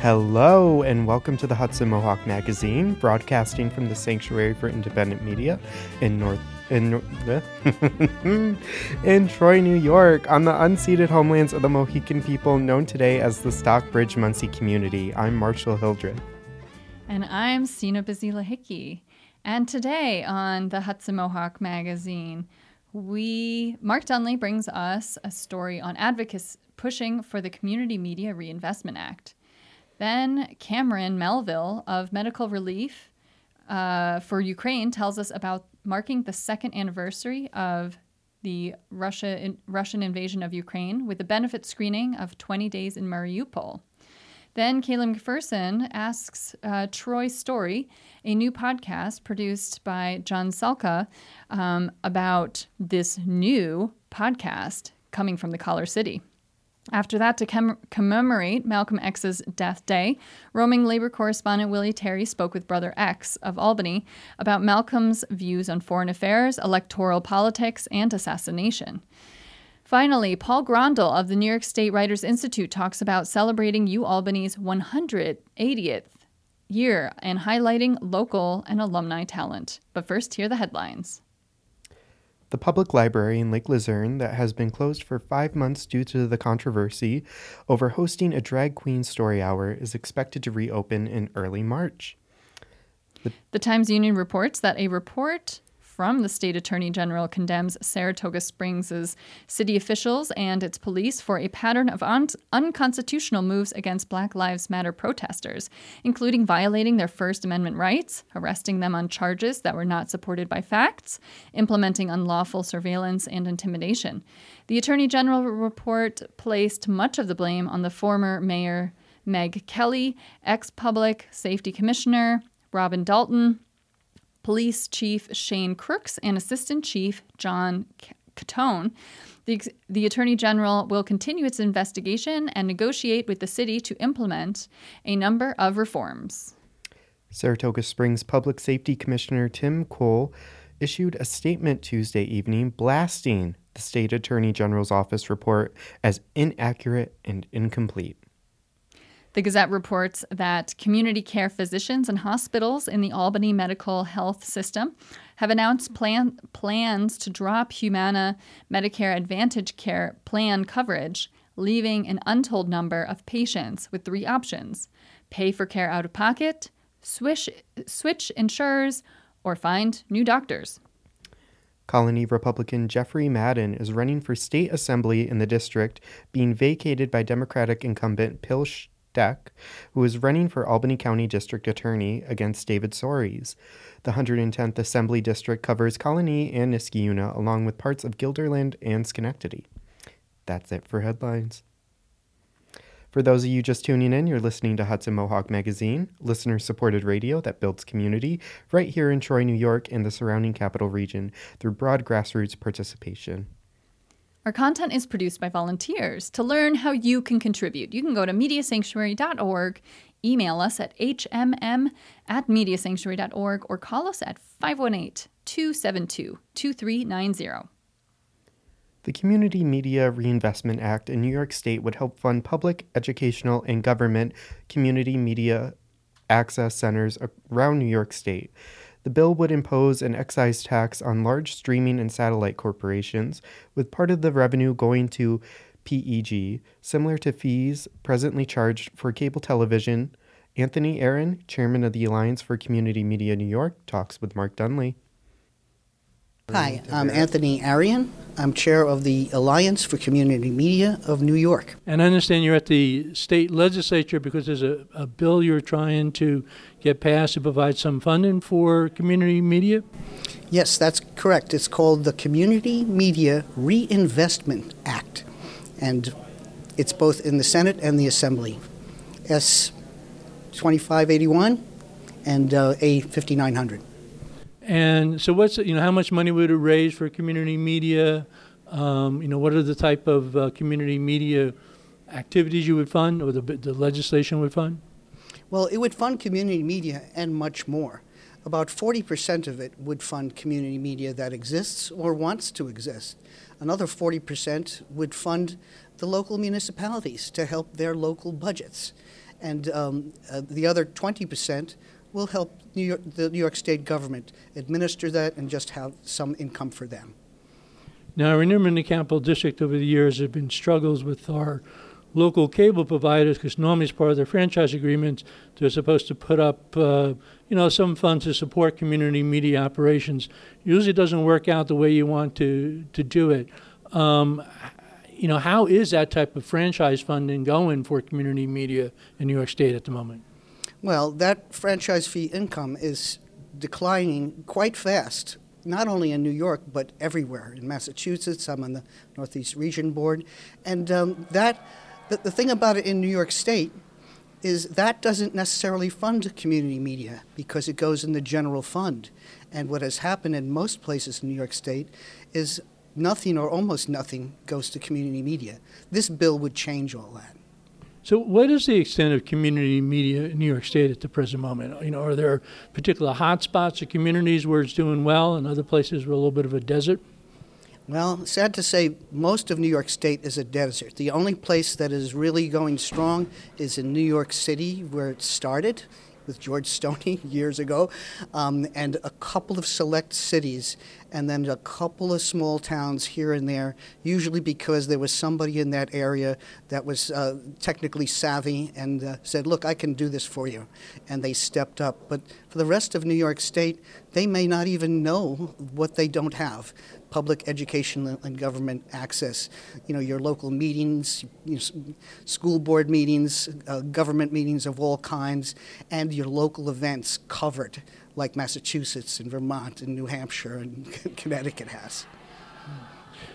Hello, and welcome to the Hudson Mohawk Magazine, broadcasting from the Sanctuary for Independent Media in North in in Troy, New York, on the unceded homelands of the Mohican people known today as the Stockbridge Munsee community. I'm Marshall Hildreth. And I'm Sina Bazila Hickey. And today on the Hudson Mohawk Magazine, we Mark Dunlea brings us a story on advocates pushing for the Community Media Reinvestment Act. Then Cameron Melville of Medical Relief uh, for Ukraine tells us about marking the second anniversary of the Russia in, Russian invasion of Ukraine with a benefit screening of 20 days in Mariupol. Then Caelan McPherson asks uh, Troy Story, a new podcast produced by John Salka, um, about this new podcast coming from the Collar City. After that, to com- commemorate Malcolm X's death day, roaming labor correspondent Willie Terry spoke with Brother X of Albany about Malcolm's views on foreign affairs, electoral politics, and assassination. Finally, Paul Grondahl of the New York State Writers Institute talks about celebrating U Albany's 180th year and highlighting local and alumni talent. But first, here are the headlines. The public library in Lake Luzerne, that has been closed for five months due to the controversy over hosting a drag queen story hour, is expected to reopen in early March. The, the Times Union reports that a report from the state attorney general condemns Saratoga Springs' city officials and its police for a pattern of un- unconstitutional moves against Black Lives Matter protesters, including violating their First Amendment rights, arresting them on charges that were not supported by facts, implementing unlawful surveillance and intimidation. The attorney general report placed much of the blame on the former mayor Meg Kelly, ex public safety commissioner Robin Dalton, Police Chief Shane Crooks and Assistant Chief John Catone. The, the Attorney General will continue its investigation and negotiate with the city to implement a number of reforms. Saratoga Springs Public Safety Commissioner Tim Cole issued a statement Tuesday evening blasting the State Attorney General's office report as inaccurate and incomplete. The Gazette reports that community care physicians and hospitals in the Albany Medical Health System have announced plan, plans to drop Humana Medicare Advantage Care plan coverage, leaving an untold number of patients with three options pay for care out of pocket, switch, switch insurers, or find new doctors. Colonie Republican Jeffrey Madden is running for state assembly in the district, being vacated by Democratic incumbent Phil Steck, who is running for Albany County District Attorney against David Soares. The 110th Assembly District covers Colonie and Niskayuna, along with parts of Guilderland and Schenectady. That's it for headlines. For those of you just tuning in, you're listening to Hudson Mohawk Magazine, listener supported radio that builds community right here in Troy, New York, and the surrounding capital region through broad grassroots participation. Our content is produced by volunteers. To learn how you can contribute, you can go to mediasanctuary.org, email us at hmm at mediasanctuary.org, or call us at 518 272 2390. The Community Media Reinvestment Act in New York State would help fund public, educational, and government community media access centers around New York State. The bill would impose an excise tax on large streaming and satellite corporations, with part of the revenue going to PEG, similar to fees presently charged for cable television. Anthony Aaron, chairman of the Alliance for Community Media New York, talks with Mark Dunlea. Hi, I'm Anthony Arian. I'm chair of the Alliance for Community Media of New York. And I understand you're at the state legislature because there's a, a bill you're trying to get passed to provide some funding for community media? Yes, that's correct. It's called the Community Media Reinvestment Act. And it's both in the Senate and the Assembly. S 2581 and uh, A 5900. And so, what's you know, how much money would it raise for community media? Um, you know, what are the type of uh, community media activities you would fund, or the the legislation would fund? Well, it would fund community media and much more. About 40% of it would fund community media that exists or wants to exist. Another 40% would fund the local municipalities to help their local budgets. and um, uh, the other 20% will help New York, the New York State government administer that and just have some income for them. Now, in the Capital District over the years, there have been struggles with our local cable providers because normally, as part of their franchise agreements, they're supposed to put up, uh, you know, some funds to support community media operations. Usually, it doesn't work out the way you want to to do it. Um, you know, how is that type of franchise funding going for community media in New York State at the moment? Well, that franchise fee income is declining quite fast, not only in New York, but everywhere. In Massachusetts, I'm on the Northeast Region Board. And um, that, the, the thing about it in New York State is that doesn't necessarily fund community media because it goes in the general fund. And what has happened in most places in New York State is nothing or almost nothing goes to community media. This bill would change all that. So, what is the extent of community media in New York State at the present moment? You know, are there particular hotspots or communities where it's doing well, and other places where a little bit of a desert? Well, sad to say, most of New York State is a desert. The only place that is really going strong is in New York City, where it started with George Stoney years ago, um, and a couple of select cities, and then a couple of small towns here and there, usually because there was somebody in that area that was uh, technically savvy and uh, said, Look, I can do this for you. And they stepped up. But for the rest of New York State, they may not even know what they don't have public education and government access. You know, your local meetings, you know, school board meetings, uh, government meetings of all kinds, and your local events covered, like Massachusetts and Vermont and New Hampshire and Connecticut has.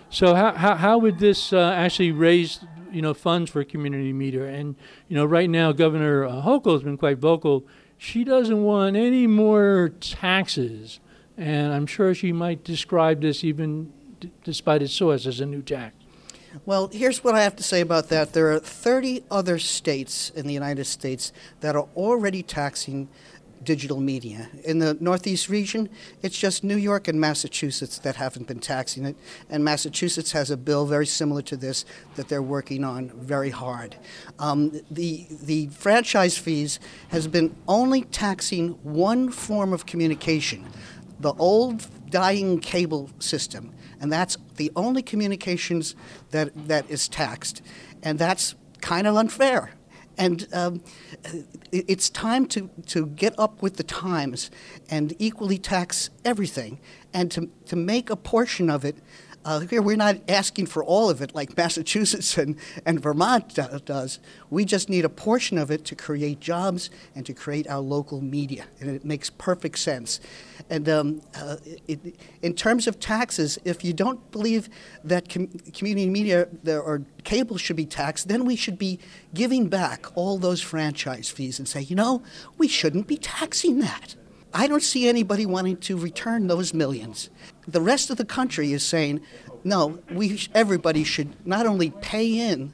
So, how, how, how would this uh, actually raise you know funds for a community meter? And you know, right now, Governor uh, Hochul has been quite vocal. She doesn't want any more taxes and I'm sure she might describe this, even d- despite its source, as a new tax. Well, here's what I have to say about that. There are 30 other states in the United States that are already taxing digital media. In the Northeast region, it's just New York and Massachusetts that haven't been taxing it. And Massachusetts has a bill very similar to this that they're working on very hard. Um, the, the franchise fees has been only taxing one form of communication the old dying cable system, and that's the only communications that, that is taxed. And that's kind of unfair. And um, it's time to, to get up with the times and equally tax everything and to, to make a portion of it uh, here, we're not asking for all of it like Massachusetts and, and Vermont does. We just need a portion of it to create jobs and to create our local media. And it makes perfect sense. And um, uh, it, in terms of taxes, if you don't believe that com- community media or cable should be taxed, then we should be giving back all those franchise fees and say, you know, we shouldn't be taxing that. I don't see anybody wanting to return those millions. The rest of the country is saying, no, we everybody should not only pay in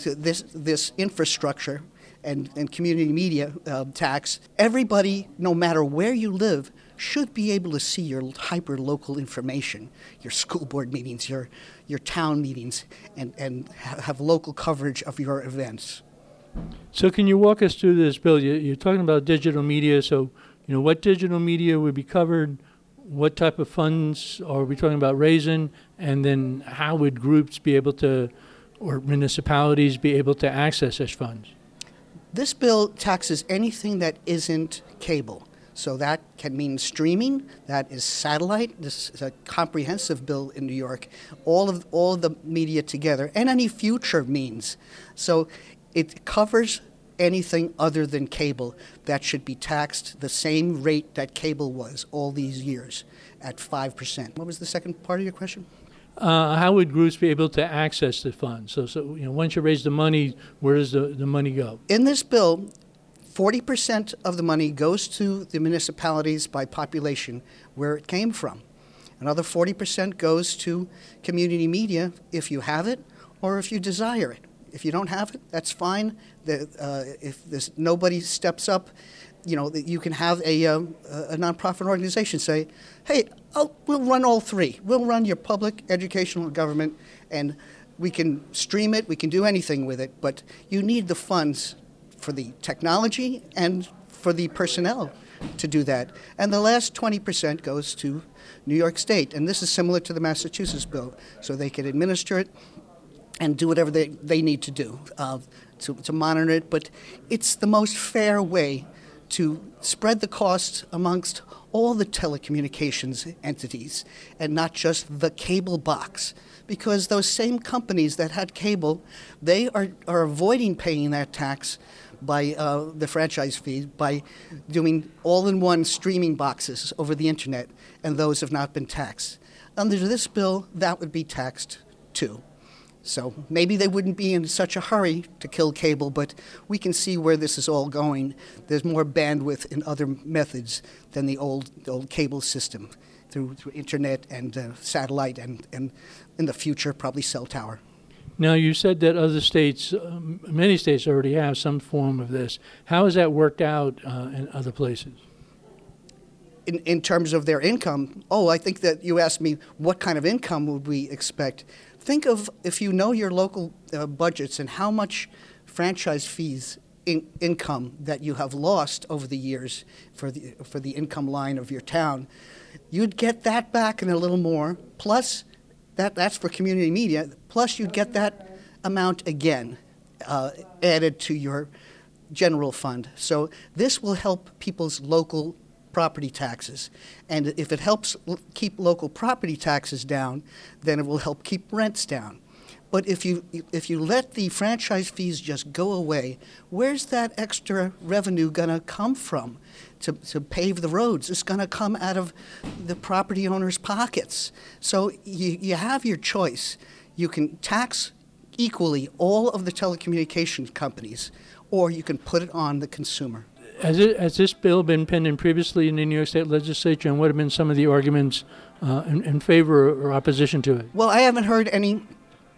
to this this infrastructure and, and community media uh, tax. Everybody, no matter where you live, should be able to see your hyper local information, your school board meetings, your your town meetings, and and have local coverage of your events. So, can you walk us through this, Bill? You're talking about digital media, so you know, what digital media would be covered? What type of funds are we talking about raising? And then how would groups be able to, or municipalities be able to access such funds? This bill taxes anything that isn't cable. So that can mean streaming, that is satellite. This is a comprehensive bill in New York. All of all of the media together and any future means. So it covers anything other than cable that should be taxed the same rate that cable was all these years at 5%. What was the second part of your question? Uh, how would groups be able to access the funds? So, so you know, once you raise the money, where does the, the money go? In this bill, 40% of the money goes to the municipalities by population where it came from. Another 40% goes to community media if you have it or if you desire it. If you don't have it, that's fine. The, uh, if nobody steps up, you know, you can have a, um, a nonprofit organization say, hey, I'll, we'll run all three. We'll run your public, educational, government, and we can stream it, we can do anything with it, but you need the funds for the technology and for the personnel to do that. And the last 20% goes to New York State. And this is similar to the Massachusetts bill. So they can administer it and do whatever they, they need to do uh, to, to monitor it. But it's the most fair way to spread the costs amongst all the telecommunications entities and not just the cable box. Because those same companies that had cable, they are, are avoiding paying that tax by uh, the franchise fee by doing all in one streaming boxes over the internet, and those have not been taxed. Under this bill, that would be taxed too. So maybe they wouldn't be in such a hurry to kill cable, but we can see where this is all going. There's more bandwidth in other methods than the old, old cable system through, through internet and uh, satellite and, and in the future, probably cell tower. Now, you said that other states, uh, many states already have some form of this. How has that worked out uh, in other places? In, in terms of their income, oh, I think that you asked me what kind of income would we expect. Think of if you know your local uh, budgets and how much franchise fees in, income that you have lost over the years for the, for the income line of your town, you'd get that back and a little more. Plus, that, that's for community media. Plus, you'd get that amount again uh, added to your general fund. So this will help people's local property taxes. And if it helps l- keep local property taxes down, then it will help keep rents down. But if you if you let the franchise fees just go away, where's that extra revenue going to come from to, to pave the roads? It's going to come out of the property owners' pockets. So you, you have your choice. You can tax equally all of the telecommunications companies, or you can put it on the consumer. Has, it, has this bill been pending previously in the New York State Legislature, and what have been some of the arguments uh, in, in favor or opposition to it? Well, I haven't heard any.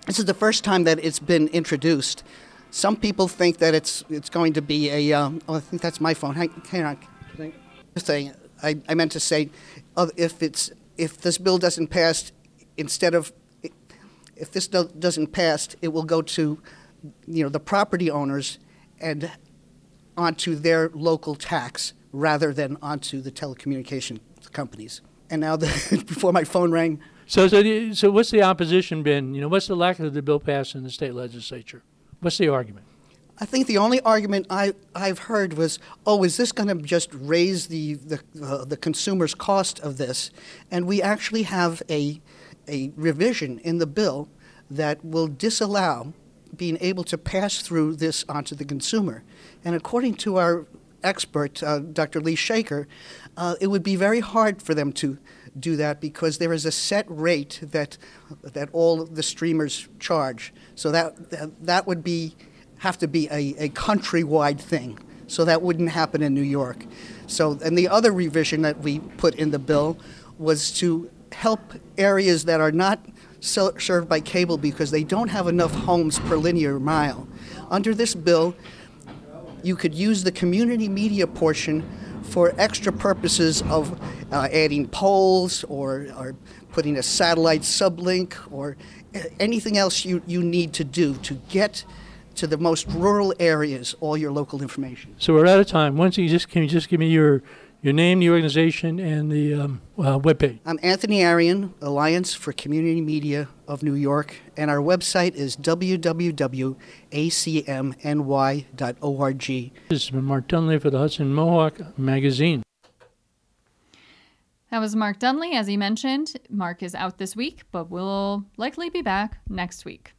This is the first time that it's been introduced. Some people think that it's it's going to be a. Um, oh, I think that's my phone. Hang, hang on. Can I- Thing. I, I meant to say, uh, if it's if this bill doesn't pass, instead of if this do- doesn't pass, it will go to, you know, the property owners and onto their local tax rather than onto the telecommunication companies. And now, the, before my phone rang, So, so, the, so what's the opposition been? You know, what's the lack of the bill passing in the state legislature? What's the argument? I think the only argument I, I've heard was, oh, is this going to just raise the, the, uh, the consumer's cost of this? And we actually have a, a revision in the bill that will disallow being able to pass through this onto the consumer. And according to our expert, uh, Dr. Lee Shaker, uh, it would be very hard for them to do that because there is a set rate that, that all the streamers charge. So that, that, that would be have to be a, a countrywide thing. So that wouldn't happen in New York. So, and the other revision that we put in the bill was to help areas that are not served by cable because they don't have enough homes per linear mile. Under this bill, you could use the community media portion for extra purposes of uh, adding poles or, or putting a satellite sublink or anything else you, you need to do to get to the most rural areas all your local information. So we're out of time. Once you just can you just give me your your name, the organization, and the um, uh, webpage? I'm Anthony Arian, Alliance for Community Media of New York, and our website is www.acmny.org. This has been Mark Dunlea for the Hudson Mohawk Magazine. That was Mark Dunlea, as he mentioned. Mark is out this week, but we'll likely be back next week.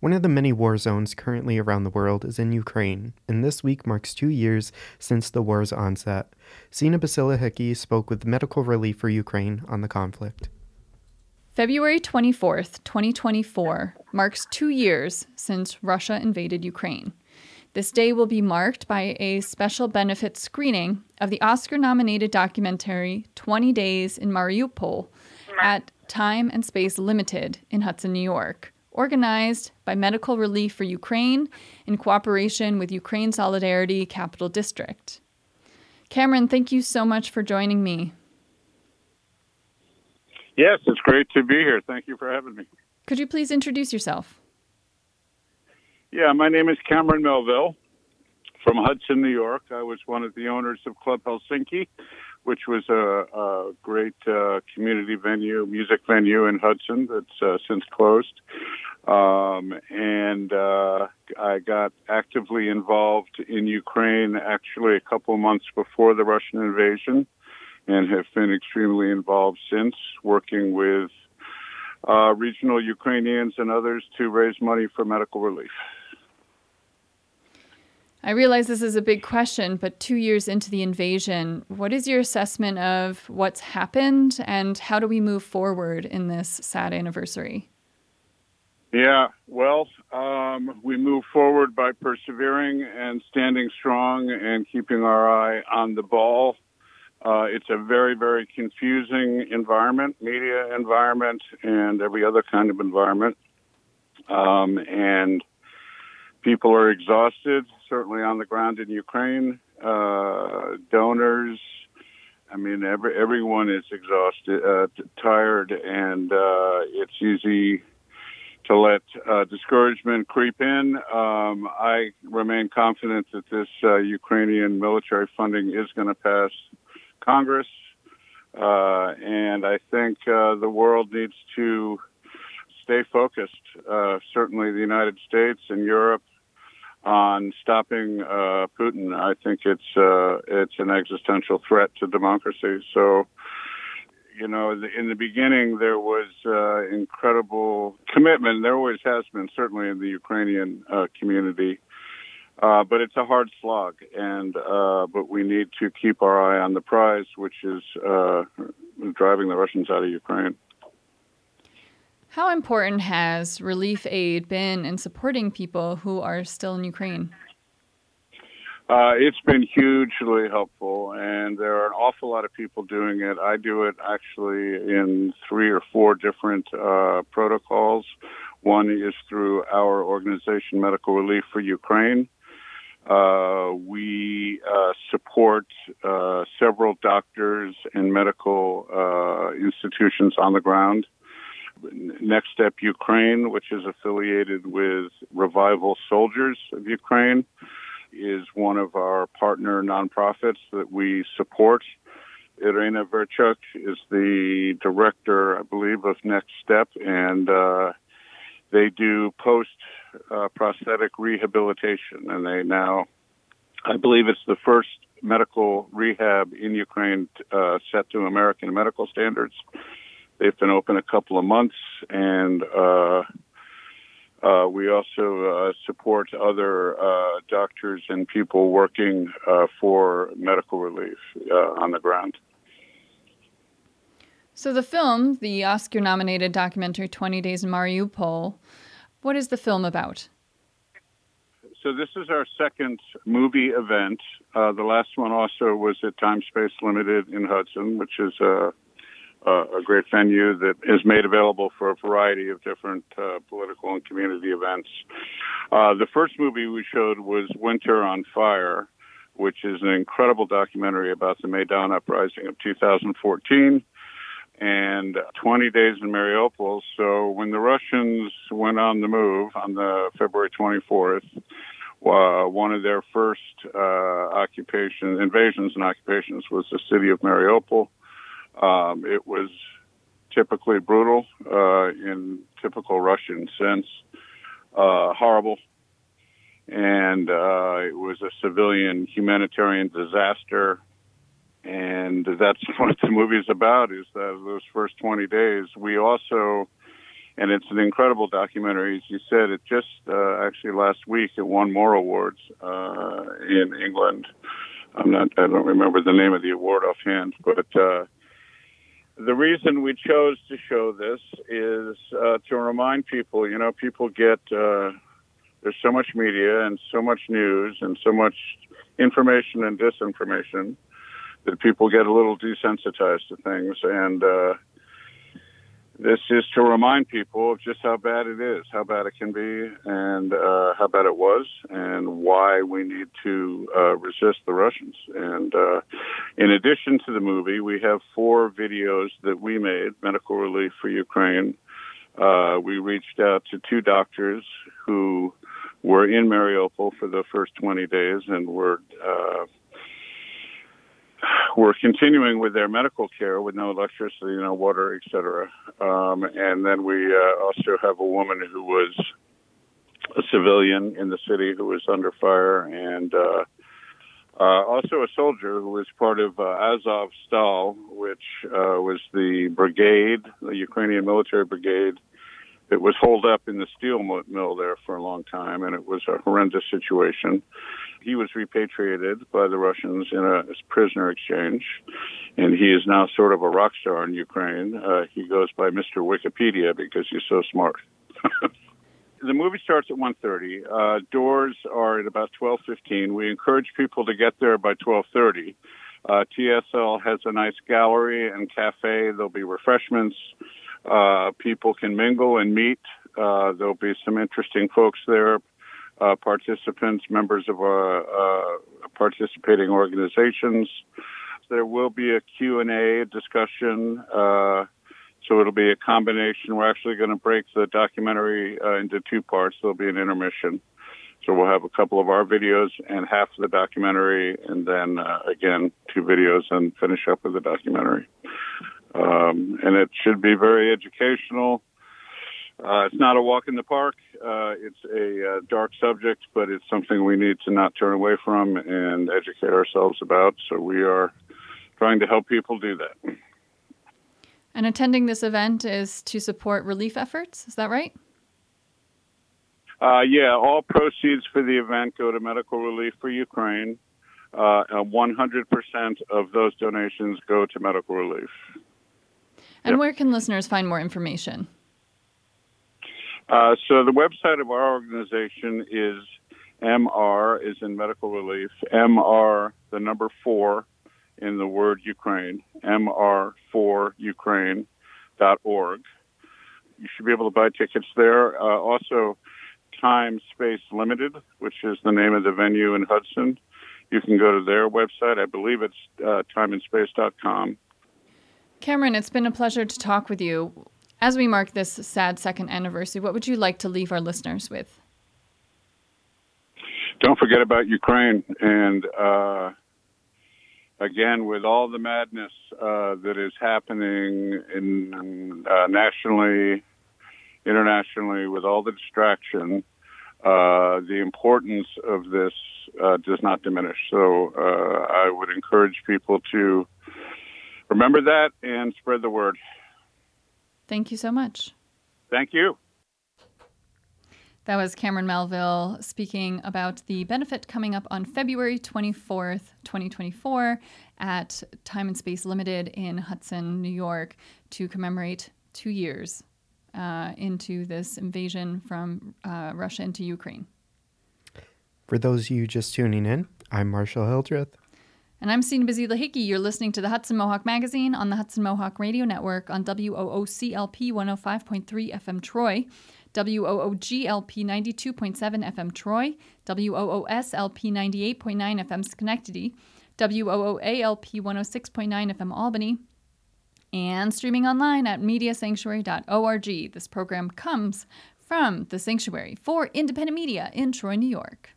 One of the many war zones currently around the world is in Ukraine, and this week marks two years since the war's onset. Sina Basila Hickey spoke with Medical Relief for Ukraine on the conflict. February 24th, 2024, marks two years since Russia invaded Ukraine. This day will be marked by a special benefit screening of the Oscar nominated documentary 20 Days in Mariupol at Time and Space Limited in Hudson, New York, organized by Medical Relief for Ukraine in cooperation with Ukraine Solidarity Capital District. Cameron, thank you so much for joining me. Yes, it's great to be here. Thank you for having me. Could you please introduce yourself? Yeah, my name is Cameron Melville. from Hudson, New York. I was one of the owners of Club Helsinki, which was a, a great uh, community venue, music venue in Hudson that's uh, since closed. Um, and uh, I got actively involved in Ukraine actually a couple months before the Russian invasion and have been extremely involved since, working with uh, regional Ukrainians and others to raise money for medical relief. I realize this is a big question, but two years into the invasion, what is your assessment of what's happened and how do we move forward in this sad anniversary? Yeah, well, um, we move forward by persevering and standing strong and keeping our eye on the ball. Uh, it's a very, very confusing environment, media environment, and every other kind of environment. Um, and people are exhausted, certainly on the ground in Ukraine. Uh, donors, I mean, every, everyone is exhausted, uh, tired, and uh, it's easy to let uh, discouragement creep in. Um, I remain confident that this uh, Ukrainian military funding is going to pass Congress, uh, and I think uh, the world needs to stay focused. Uh, certainly, the United States and Europe on stopping uh, Putin. I think it's it's an existential threat to democracy. So you know, in the beginning there was uh, incredible commitment. There always has been, certainly in the Ukrainian uh, community. Uh, but it's a hard slog, and uh, but we need to keep our eye on the prize, which is uh, driving the Russians out of Ukraine. How important has relief aid been in supporting people who are still in Ukraine? Uh, it's been hugely helpful, and there are an awful lot of people doing it. I do it actually in three or four different uh, protocols. One is through our organization, Medical Relief for Ukraine. Uh, we uh, support uh, several doctors and medical uh, institutions on the ground. Next Step Ukraine, which is affiliated with Revival Soldiers of Ukraine is one of our partner nonprofits that we support. Irina Verchuk is the director, I believe, of Next Step, and uh, they do post uh, prosthetic rehabilitation. And they now, I believe it's the first medical rehab in Ukraine uh, set to American medical standards. They've been open a couple of months, and uh, uh, we also uh, support other uh, doctors and people working uh, for medical relief uh, on the ground. So, the film, the Oscar nominated documentary 20 Days in Mariupol, what is the film about? So, this is our second movie event. Uh, the last one also was at Time Space Limited in Hudson, which is a uh, a great venue that is made available for a variety of different uh, political and community events. Uh, the first movie we showed was Winter on Fire, which is an incredible documentary about the Maidan uprising of 2014 and 20 days in Mariupol. So when the Russians went on the move on the February 24th, uh, one of their first uh, occupation invasions and occupations was the city of Mariupol. Um, it was typically brutal uh, in typical Russian sense, uh, horrible, and uh, it was a civilian humanitarian disaster. And that's what the movie is about. Is that those first 20 days? We also, and it's an incredible documentary. As you said, it just uh, actually last week it won more awards uh, in England. I'm not. I don't remember the name of the award offhand, but uh, the reason we chose to show this is uh, to remind people. You know, people get uh, there's so much media and so much news and so much information and disinformation that people get a little desensitized to things, and uh, this is to remind people of just how bad it is, how bad it can be, and uh, how bad it was, and why we need to uh, resist the Russians. And uh, in addition to the movie, we have four videos that we made, Medical Relief for Ukraine. Uh, we reached out to two doctors who were in Mariupol for the first 20 days and were uh, were continuing with their medical care with no electricity, no water, etc. Um, and then we uh, also have a woman who was a civilian in the city who was under fire, and uh, uh, also a soldier who was part of uh, Azov Stal, which uh, was the brigade, the Ukrainian military brigade. It was holed up in the steel mill there for a long time, and it was a horrendous situation. He was repatriated by the Russians in a prisoner exchange, and he is now sort of a rock star in Ukraine. Uh, he goes by Mr. Wikipedia because he's so smart. the movie starts at 1.30. Uh, doors are at about 12.15. We encourage people to get there by 12.30. Uh, TSL has a nice gallery and cafe. There'll be refreshments. Uh, people can mingle and meet. Uh, there'll be some interesting folks there, uh, participants, members of uh, uh, participating organizations. There will be a Q&A discussion. Uh, so it'll be a combination. We're actually going to break the documentary uh, into two parts. There'll be an intermission. So we'll have a couple of our videos and half of the documentary, and then again two videos, and finish up with the documentary. Um, and it should be very educational. Uh, it's not a walk in the park. Uh, it's a uh, dark subject, but it's something we need to not turn away from and educate ourselves about. So we are trying to help people do that. And attending this event is to support relief efforts. Is that right? Uh, yeah, all proceeds for the event go to medical relief for Ukraine. Uh, 100% of those donations go to medical relief. And yep. where can listeners find more information? Uh, so the website of our organization is MR is in medical relief. MR, the number four, in the word Ukraine, mr4ukraine.org. You should be able to buy tickets there. Uh, also, Time Space Limited, which is the name of the venue in Hudson. You can go to their website. I believe it's uh, timeandspace.com. Cameron, it's been a pleasure to talk with you. As we mark this sad second anniversary, what would you like to leave our listeners with? Don't forget about Ukraine and uh, again, with all the madness uh, that is happening in uh, nationally, internationally, with all the distraction, uh, the importance of this uh, does not diminish. So uh, I would encourage people to remember that and spread the word. Thank you so much. Thank you. That was Cameron Melville speaking about the benefit coming up on February 24th, 2024, at Time and Space Limited in Hudson, New York, to commemorate two years uh, into this invasion from uh, Russia into Ukraine. For those of you just tuning in, I'm Marshall Hildreth. And I'm Sina Busy Lahiki. You're listening to the Hudson Mohawk Magazine on the Hudson Mohawk Radio Network on WOOCLP 105.3 FM Troy. WOOGLP 92.7 FM Troy, WOOSLP 98.9 FM Schenectady, WOOALP 106.9 FM Albany, and streaming online at mediasanctuary.org. This program comes from the Sanctuary for Independent Media in Troy, New York.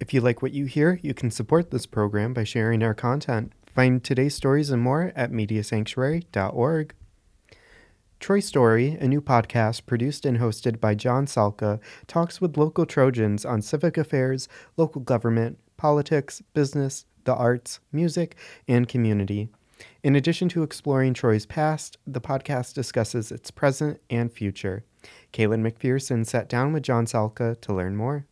If you like what you hear, you can support this program by sharing our content. Find today's stories and more at mediasanctuary.org. Troy Story, a new podcast produced and hosted by John Salka, talks with local Trojans on civic affairs, local government, politics, business, the arts, music, and community. In addition to exploring Troy's past, the podcast discusses its present and future. Caelan McPherson sat down with John Salka to learn more.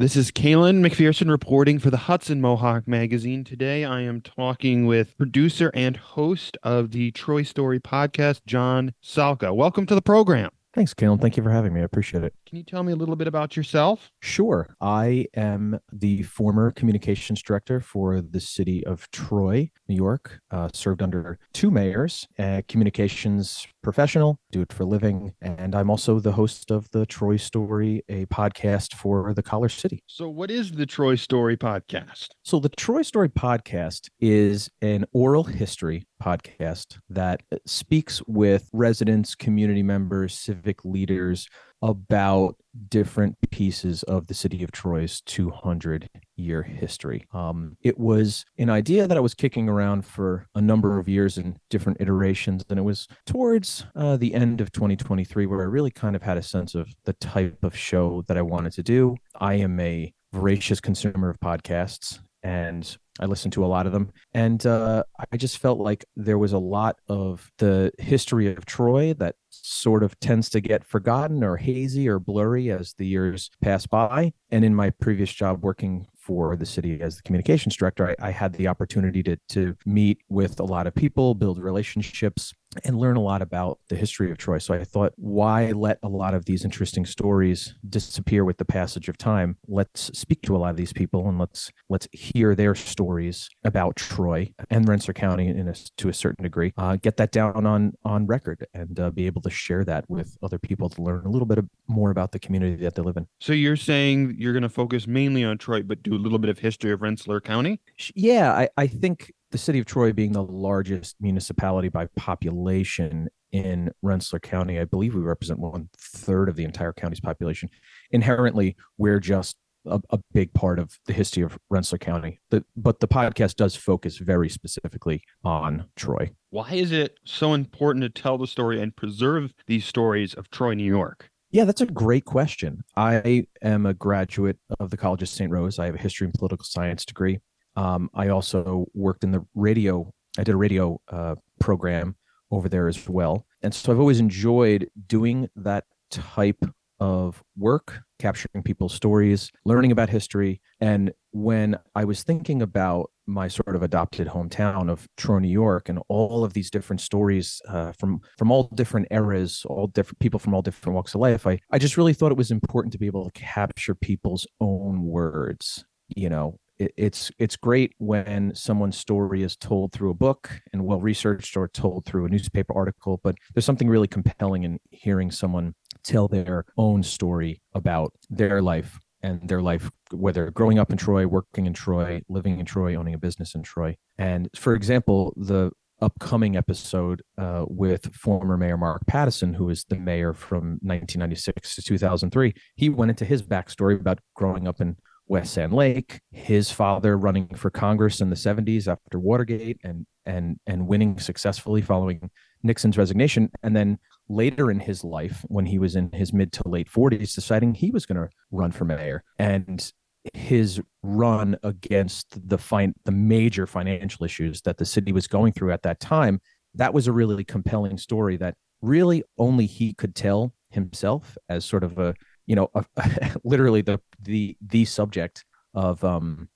This is Caelan McPherson reporting for the Hudson Mohawk magazine. Today I am talking with producer and host of the Troy Story podcast, John Salka. Welcome to the program. Thanks, Caelan. Thank you for having me. I appreciate it. Can you tell me a little bit about yourself? Sure. I am the former communications director for the city of Troy, New York. Uh, served under two mayors, a communications professional, do it for a living, and I'm also the host of the Troy Story, a podcast for the Collar City. So, what is the Troy Story podcast? So, the Troy Story podcast is an oral history podcast that speaks with residents, community members, civic leaders about different pieces of the city of Troy's 200 year history. Um, it was an idea that I was kicking around for a number of years in different iterations. And it was towards uh, the end of 2023 where I really kind of had a sense of the type of show that I wanted to do. I am a voracious consumer of podcasts and I listened to a lot of them. And uh, I just felt like there was a lot of the history of Troy that sort of tends to get forgotten or hazy or blurry as the years pass by. And in my previous job working for the city as the communications director, I, I, had the opportunity to to meet with a lot of people, build relationships, and learn a lot about the history of Troy. So I thought, why let a lot of these interesting stories disappear with the passage of time? Let's speak to a lot of these people and let's let's hear their stories about Troy and Rensselaer County in a, to a certain degree. Uh, get that down on on record and uh, be able to share that with other people to learn a little bit more about the community that they live in. So you're saying you're going to focus mainly on Troy, but do a little bit of history of Rensselaer County? Yeah, I, I think the city of Troy being the largest municipality by population in Rensselaer County, I believe we represent one third of the entire county's population. Inherently, we're just a, a, big part of the history of Rensselaer County. The, but the podcast does focus very specifically on Troy. Why is it so important to tell the story and preserve these stories of Troy, New York? Yeah, that's a great question. I am a graduate of the College of St. Rose. I have a history and political science degree. Um, I also worked in the radio. I did a radio uh, program over there as well, and so I've always enjoyed doing that type of work, capturing people's stories, learning about history. And when I was thinking about my sort of adopted hometown of Troy, New York, and all of these different stories uh, from from all different eras, all different people from all different walks of life, I I just really thought it was important to be able to capture people's own words. You know, it's it's great when someone's story is told through a book and well researched or told through a newspaper article but there's something really compelling in hearing someone tell their own story about their life and their life whether growing up in Troy working in Troy living in Troy owning a business in Troy. And for example the upcoming episode uh, with former mayor mark pattison who was the mayor from 1996 to 2003 he went into his backstory about growing up in West Sand Lake, his father running for Congress in the 70s after Watergate and and and winning successfully following Nixon's resignation and then later in his life when he was in his mid to late 40s deciding he was going to run for mayor and his run against the fine the major financial issues that the city was going through at that time that was a really compelling story that really only he could tell himself as sort of a you know literally the the the subject of um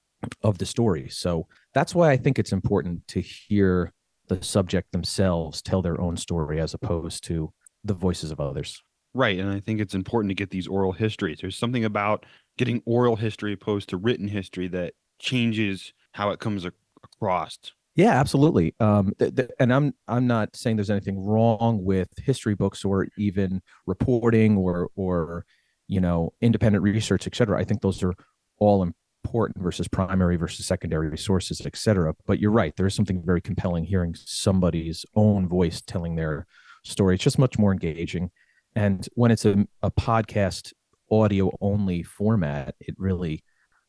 of the story. So that's why i think it's important to hear the subject themselves tell their own story as opposed to the voices of others right and i think it's important to get these oral histories there's something about getting oral history opposed to written history that changes how it comes across yeah, absolutely. Um, th- th- and I'm I'm not saying there's anything wrong with history books or even reporting or or you know, independent research, et cetera. I think those are all important versus primary versus secondary sources, et cetera. But you're right. There is something very compelling hearing somebody's own voice telling their story. It's just much more engaging. And when it's a, a podcast audio only format, it really,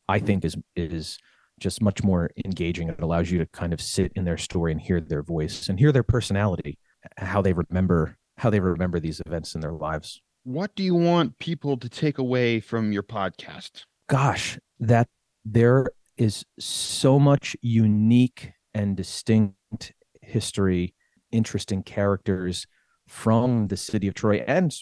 I think, is is just much more engaging. It allows you to kind of sit in their story and hear their voice and hear their personality, how they remember how they remember these events in their lives what do you want people to take away from your podcast? Gosh, that there is so much unique and distinct history, interesting characters from the city of Troy and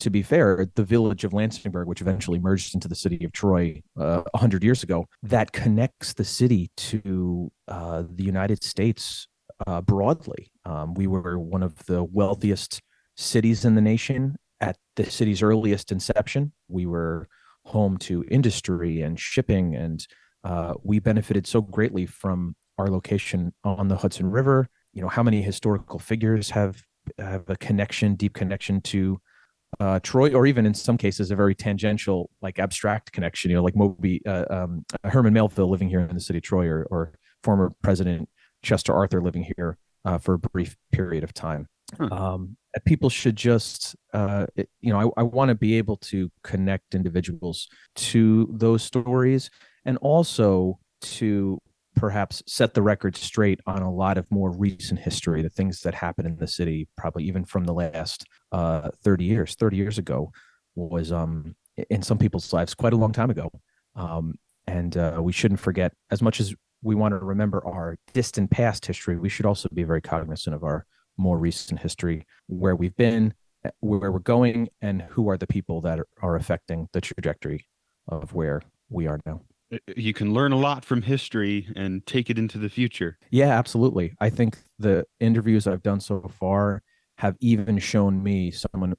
to be fair, the village of Lansingburgh, which eventually merged into the city of Troy uh, 100 years ago, that connects the city to uh, the United States uh, broadly. Um, we were one of the wealthiest cities in the nation at the city's earliest inception. We were home to industry and shipping, and uh, we benefited so greatly from our location on the Hudson River. You know, how many historical figures have have a connection, deep connection to uh, Troy, or even in some cases a very tangential, like abstract connection. You know, like Moby uh, um, Herman Melville living here in the city of Troy, or, or former President Chester Arthur living here uh, for a brief period of time. Um, people should just, uh, it- you know, I, I want to be able to connect individuals to those stories and also to perhaps set the record straight on a lot of more recent history, the things that happened in the city, probably even from the last uh, 30 years. 30 years ago was, um, in some people's lives, quite a long time ago. Um, and uh, we shouldn't forget, as much as we want to remember our distant past history, we should also be very cognizant of our more recent history, where we've been, eh, where we're going, and who are the people that are, are affecting the trajectory of where we are now. Uh, You can learn a lot from history and take it into the future. Yeah, absolutely. I think the interviews I've done so far have even shown me someone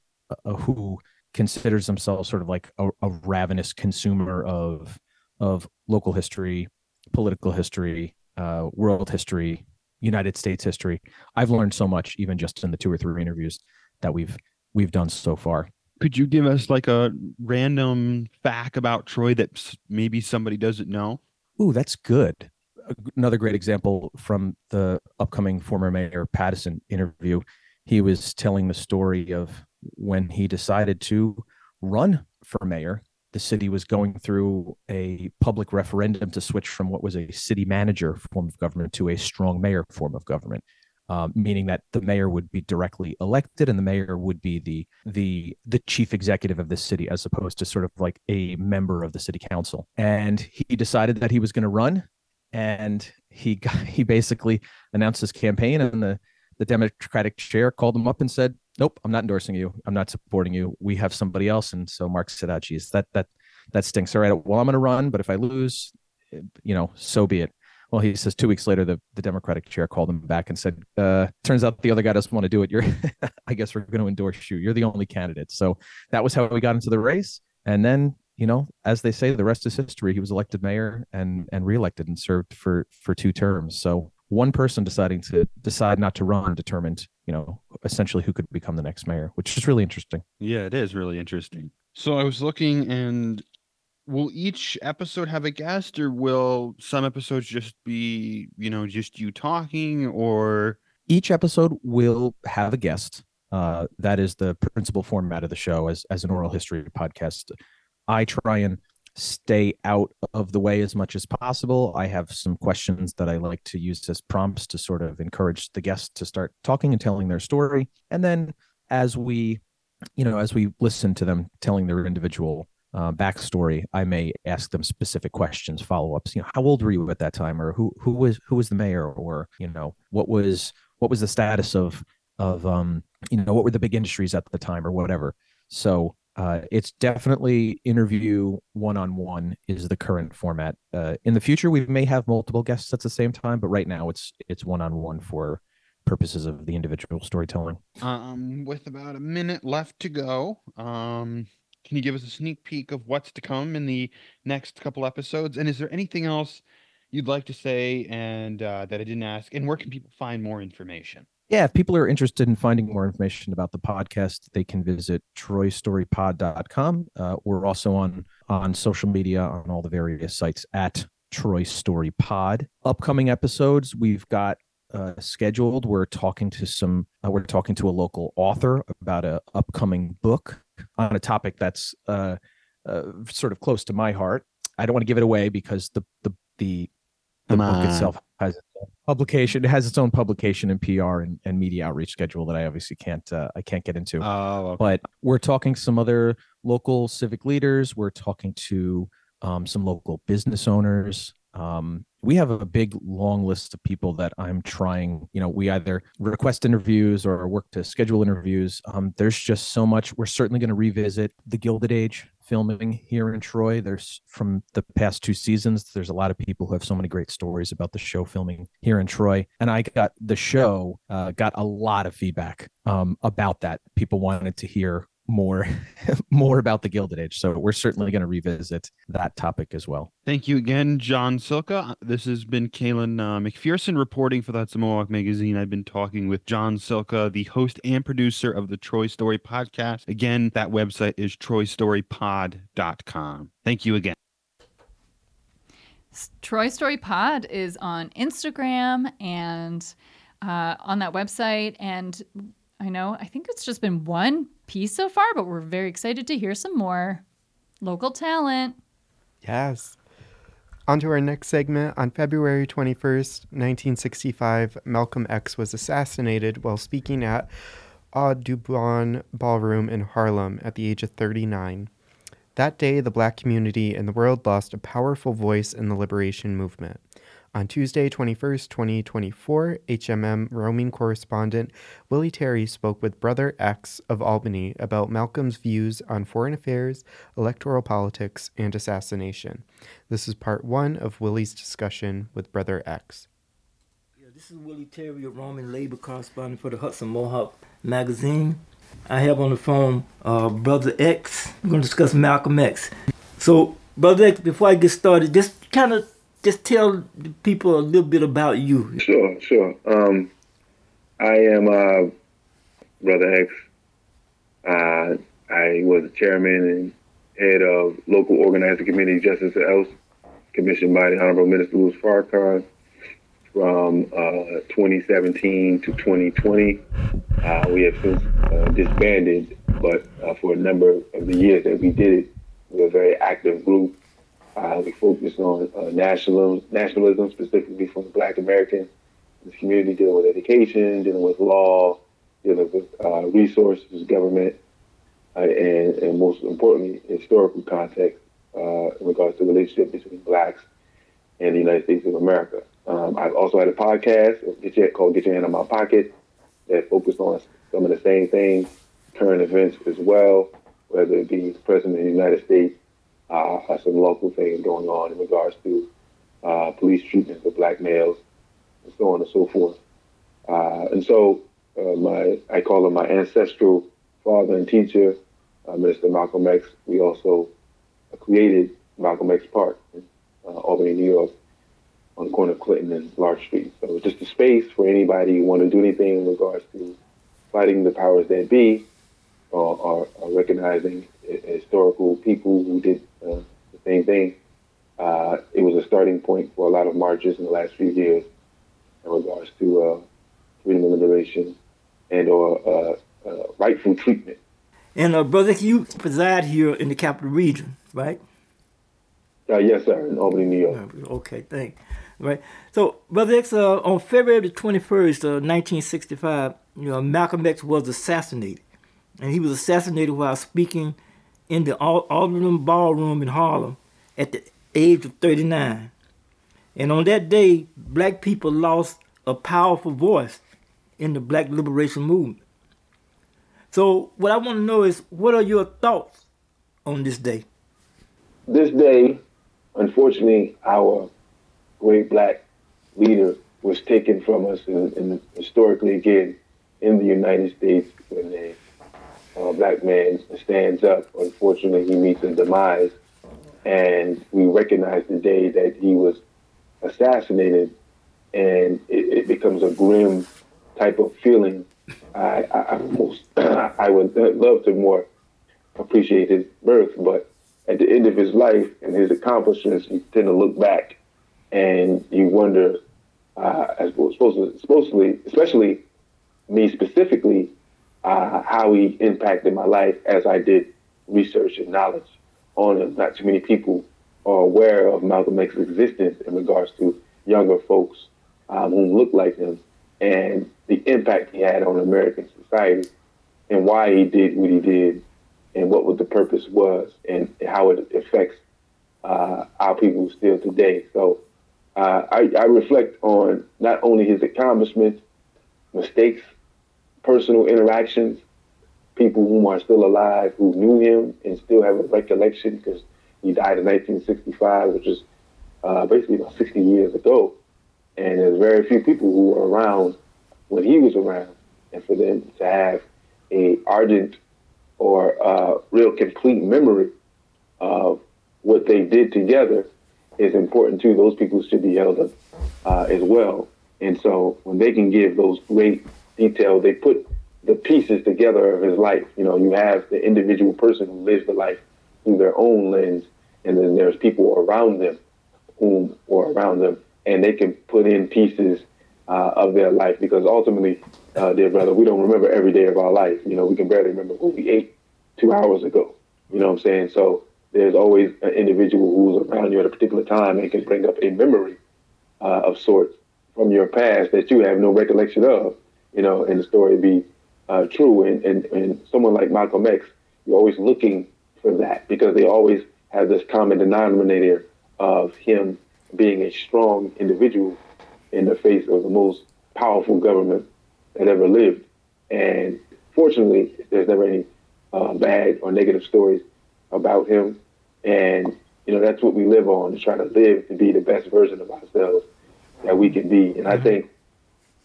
uh, who considers themselves sort of like a, a ravenous consumer of of local history, political history, uh, world history, United States history. I've learned so much even just in the two or three interviews that we've we've done so far. Could you give us like a random fact about Troy that maybe somebody doesn't know? Ooh, that's good. Another great example from the upcoming former mayor Pattison interview. He was telling the story of when he decided to run for mayor. The city was going through a public referendum to switch from what was a city manager form of government to a strong mayor form of government, uh, meaning that the mayor would be directly elected and the mayor would be the the the chief executive of the city as opposed to sort of like a member of the city council. And he decided that he was going to run, and he got, he basically announced his campaign, and the the Democratic chair called him up and said, "Nope, I'm not endorsing you. I'm not supporting you. We have somebody else." And so Mark said, "Oh, geez, that that that stinks. All right, well, I'm going to run, but if I lose, eh, you know, so be it." Well, he says two weeks later, the, the Democratic chair called him back and said, uh, turns out the other guy doesn't want to do it. You're, I guess we're going to endorse you. You're the only candidate. So that was how we got into the race. And then, you know, as they say, the rest is history. He was elected mayor and, and reelected and served for, for two terms. So one person deciding to decide not to run determined, you know, essentially who could become the next mayor, which is really interesting. Yeah, it is really interesting. So I was looking and will each episode have a guest or will some episodes just be, you know, just you talking or each episode will have a guest. Uh, that is the principal format of the show as, as an oral history podcast. I try and stay out of the way as much as possible. I have some questions that I like to use as prompts to sort of encourage the guests to start talking and telling their story. And then as we, you know, as we listen to them telling their individual uh, backstory, I may ask them specific questions, follow ups. You know, how old were you at that time, or who who was who was the mayor, or you know, what was what was the status of of um you know what were the big industries at the time, or whatever. So uh, it's definitely interview one on one is the current format. Uh, in the future, we may have multiple guests at the same time, but right now it's it's one on one for purposes of the individual storytelling. um with about a minute left to go, um can you give us a sneak peek of what's to come in the next couple episodes? And is there anything else you'd like to say and uh, that I didn't ask? And where can people find more information? yeah, if people are interested in finding more information about the podcast, they can visit troystorypod.com. Uh, we're also on on social media on all the various sites at Troy Story Pod. Upcoming episodes, we've got uh, scheduled. We're talking to some. Uh, we're talking to a local author about a upcoming book on a topic that's uh, uh, sort of close to my heart. I don't want to give it away because the the the the book on. itself has its own publication. It has its own publication and PR and, and media outreach schedule that I obviously can't uh, I can't get into. Oh, okay. but we're talking some other local civic leaders. We're talking to um, some local business owners. Um, we have a big long list of people that I'm trying. You know, we either request interviews or work to schedule interviews. Um, there's just so much. We're certainly going to revisit the Gilded Age filming here in Troy. There's from the past two seasons. There's a lot of people who have so many great stories about the show filming here in Troy, and I got the show uh, got a lot of feedback um, about that. People wanted to hear more more about the Gilded Age, so we're certainly going to revisit that topic as well. Thank you again, John Salka. This has been Caelan uh, McPherson reporting for That's the Mohawk Magazine. I've been talking with John Salka, the host and producer of the Troy Story podcast. Again, that website is troystorypod.com. Thank you again. Troy Story Pod is on Instagram and uh, on that website. And I know, I think it's just been one piece so far, but we're very excited to hear some more local talent. Yes. On to our next segment. On February 21st, 1965, Malcolm X was assassinated while speaking at Audubon Ballroom in Harlem at the age of 39. That day, the black community and the world lost a powerful voice in the liberation movement. On Tuesday, 21st, 2024, HMM roaming correspondent Willie Terry spoke with Brother X of Albany about Malcolm's views on foreign affairs, electoral politics, and assassination. This is part one of Willie's discussion with Brother X. Yeah, this is Willie Terry, a Roman labor correspondent for the Hudson Mohawk magazine. I have on the phone uh, Brother X. We're going to discuss Malcolm X. So, Brother X, before I get started, just kind of just tell people a little bit about you. Sure, sure. Um, I am uh, Brother X. Uh, I was chairman and head of local organizing committee Justice Else, commissioned by the Honorable Minister Louis Farrakhan from uh, 2017 to 2020. Uh, we have since uh, disbanded, but uh, for a number of the years that we did it, we were a very active group. Uh, we focused on uh, nationalism, nationalism, specifically for the Black American community, dealing with education, dealing with law, dealing with resources, government, and, and, most importantly, historical context in regards to the relationship between blacks and the United States of America. Um, I've also had a podcast get your, called Get Your Hand on My Pocket that focused on some of the same things, current events as well, whether it be the President of the United States, uh, some local things going on in regards to uh, police treatment of black males, and so on and so forth. Uh, and so uh, my I call him my ancestral father and teacher, uh, Minister Malcolm X. We also created Malcolm X Park in uh, Albany, New York on the corner of Clinton and Lark Street. So it's just a space for anybody who want to do anything in regards to fighting the powers that be or, or, or recognizing historical people who did uh, the same thing. Uh, it was a starting point for a lot of marches in the last few years in regards to uh, freedom of liberation and or uh, uh, rightful treatment. And uh, brother, you preside here in the capital region, right? yes, sir, in Albany, New York. Okay, thanks right? So, Brother X, uh, on February the 21st, uh, 1965, you know, Malcolm X was assassinated. And he was assassinated while speaking in the Audubon Ballroom in Harlem at the age of 39. And on that day, black people lost a powerful voice in the black liberation movement. So, what I want to know is what are your thoughts on this day? This day, unfortunately, our great black leader was taken from us, and, historically, again, in the United States, when a uh, black man stands up, unfortunately, he meets a demise, and we recognize the day that he was assassinated, and it, it becomes a grim type of feeling. I, I, I would love to more appreciate his birth, but at the end of his life and his accomplishments, you tend to look back and you wonder, uh, as supposed supposedly, especially me specifically, uh, how he impacted my life as I did research and knowledge on him. Not too many people are aware of Malcolm X's existence in regards to younger folks um, who look like him and the impact he had on American society and why he did what he did and what the purpose was and how it affects uh, our people still today. So uh, I, I, reflect on not only his accomplishments, mistakes, personal interactions, people whom are still alive who knew him and still have a recollection because he died in 1965, which is uh, basically about 60 years ago. And there's very few people who were around when he was around, and for them to have a ardent or uh, real complete memory of what they did together is important too. Those people should be held up uh, as well. And so when they can give those great details, they put the pieces together of his life. You know, you have the individual person who lives the life through their own lens, and then there's people around them, whom or around them, and they can put in pieces uh, of their life because ultimately uh, dear brother, we don't remember every day of our life. You know, we can barely remember what we ate two hours ago. You know what I'm saying? So there's always an individual who's around you at a particular time and can bring up a memory uh, of sorts from your past that you have no recollection of. You know, and the story be uh, true. And, and and someone like Malcolm X, you're always looking for that because they always have this common denominator of him being a strong individual in the face of the most powerful government that ever lived. And fortunately, there's never any uh, bad or negative stories about him. And, you know, that's what we live on, to try to live to be the best version of ourselves that we can be. And I mm-hmm. think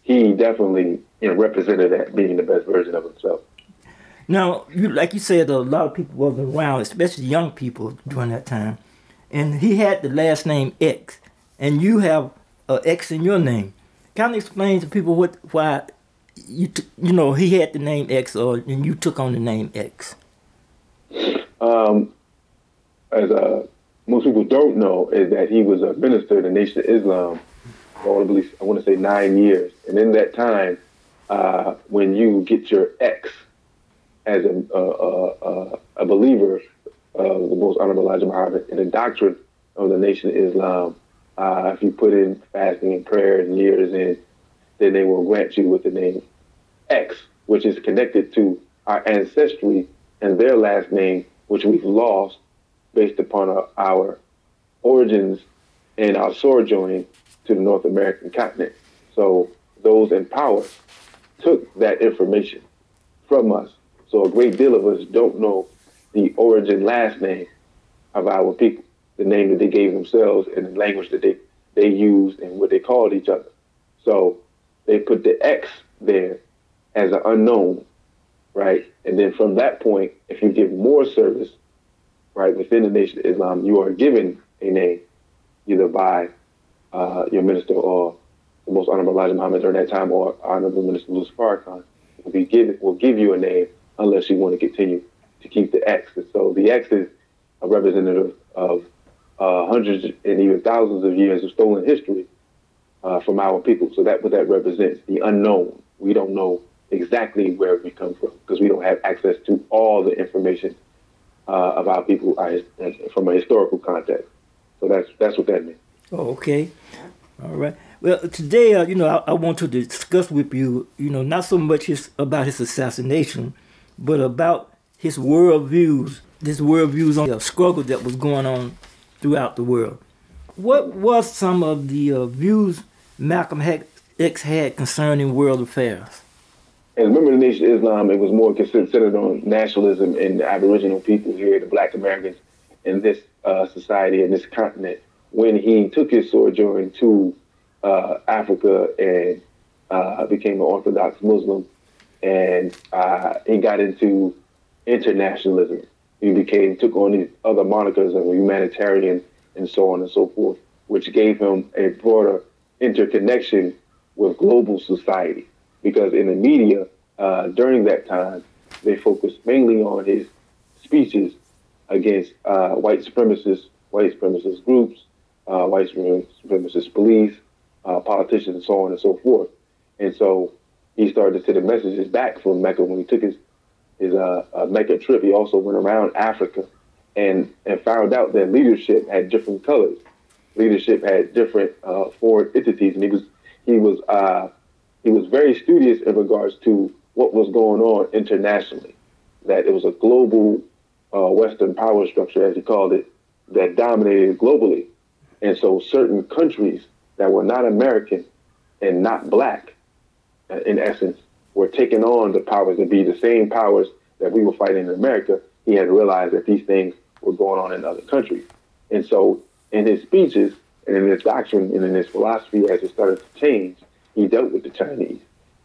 he definitely, you know, represented that being the best version of himself. Now, you, like you said, a lot of people wasn't around, especially young people during that time. And he had the last name X, and you have X in your name. Kind of explain to people what why you t- you know he had the name X, or and you took on the name X. Um, as uh, most people don't know, is that he was a minister in the Nation of Islam I, I want to say nine years, and in that time, uh, when you get your X as a, a, a believer of the most honorable Elijah Muhammad and the doctrine of the Nation of Islam, uh, if you put in fasting and prayer and years in, then they will grant you with the name X, which is connected to our ancestry and their last name, which we've lost based upon our, our origins and our sojourning to the North American continent. So those in power took that information from us. So a great deal of us don't know the origin last name of our people, the name that they gave themselves and the language that they, they used and what they called each other. So they put the X there as an unknown, right? And then from that point, if you give more service, right, within the Nation of Islam, you are given a name either by uh, your minister or the most honorable Elijah Muhammad during that time or honorable minister Louis Farrakhan will be give will give you a name unless you want to continue to keep the X. And so the X is a representative of uh, hundreds and even thousands of years of stolen history uh, from our people. So that's what that represents, the unknown. We don't know exactly where we come from because we don't have access to all the information uh, about people uh, from a historical context. So that's that's what that means. Oh, okay. All right. Well, today, uh, you know, I, I, want to discuss with you, you know, not so much his, about his assassination, but about his worldviews, his worldviews on the struggle that was going on throughout the world. What was some of the uh, views Malcolm X had concerning world affairs? And remember, the Nation of Islam, it was more centered on nationalism and the Aboriginal people here, the Black Americans in this uh, society and this continent when he took his sojourn to uh, Africa and uh, became an Orthodox Muslim, and uh, he got into internationalism. He became took on these other monikers of humanitarian and so on and so forth, which gave him a broader interconnection with global society. Because in the media uh, during that time, they focused mainly on his speeches against uh, white supremacists, white supremacist groups, uh, white supremacist police, uh, politicians, and so on and so forth. And so he started to send messages back from Mecca when he took his his uh, uh, Mecca trip. He also went around Africa and and found out that leadership had different colors. Leadership had different uh, foreign entities, and he was he was uh, he was very studious in regards to what was going on internationally. That it was a global Western power structure, as he called it, that dominated globally. And so certain countries that were not American and not black, uh, in essence, were taking on the powers that be the same powers that we were fighting in America. He had realized that these things were going on in other countries. And so in his speeches and in his doctrine and in his philosophy, as it started to change, he dealt with the Chinese,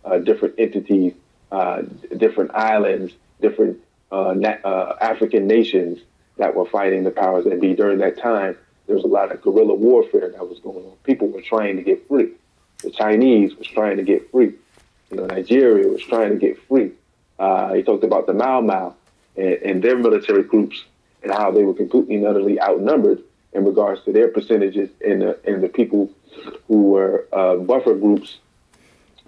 uh, different entities, uh, different islands, different uh, na- uh, African nations that were fighting the powers that be during that time there was a lot of guerrilla warfare that was going on. People were trying to get free. The Chinese was trying to get free. You know, Nigeria was trying to get free. Uh, he talked about the Mau Mau and, and, their military groups and how they were completely and utterly outnumbered in regards to their percentages and the, and the people who were uh, buffer groups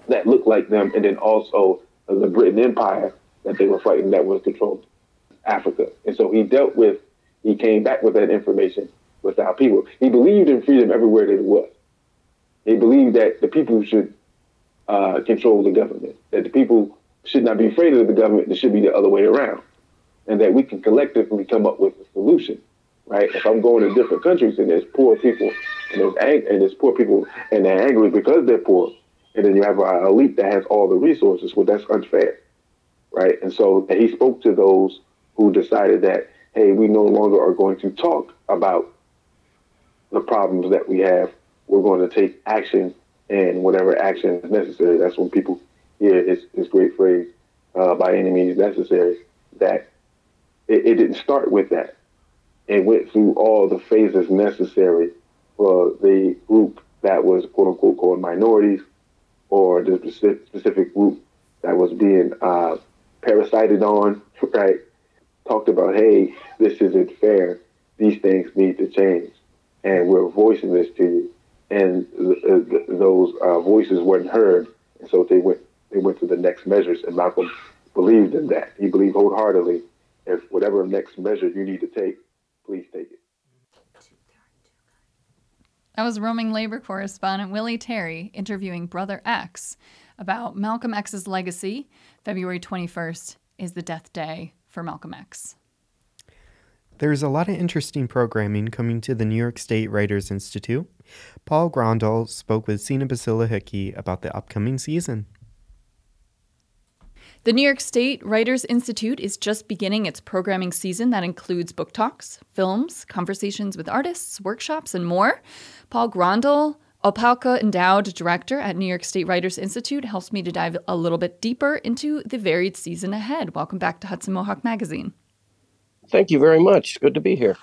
that looked like them, and then also the Britain Empire that they were fighting that was controlling Africa. And so he dealt with, he came back with that information with our people. He believed in freedom everywhere that it was. He believed that the people should uh, control the government, that the people should not be afraid of the government, it should be the other way around, and that we can collectively come up with a solution. Right? If I'm going to different countries and there's poor people and there's ang- and there's poor people and they're angry because they're poor, and then you have an elite that has all the resources, well, that's unfair, right? And so he spoke to those who decided that, hey, we no longer are going to talk about the problems that we have. We're going to take action, and whatever action is necessary. That's when people hear his, his great phrase, uh, by any means necessary, that it, it didn't start with that. It went through all the phases necessary for the group that was quote unquote called minorities or the specific group that was being uh, parasited on, right? Talked about, hey, this isn't fair. These things need to change. And we're voicing this to you. And th- th- those uh, voices weren't heard. And so they went, they went to the next measures. And Malcolm believed in that. He believed wholeheartedly if whatever next measure you need to take, please take it. That was roaming labor correspondent Willie Terry interviewing Brother X about Malcolm X's legacy. February 21st is the death day for Malcolm X. There's a lot of interesting programming coming to the New York State Writers Institute. Paul Grondahl spoke with Sina Basila Hickey about the upcoming season. The New York State Writers Institute is just beginning its programming season that includes book talks, films, conversations with artists, workshops, and more. Paul Grondahl, Opalka Endowed Director at New York State Writers Institute, helps me to dive a little bit deeper into the varied season ahead. Welcome back to Hudson Mohawk Magazine. Thank you very much. Good to be here.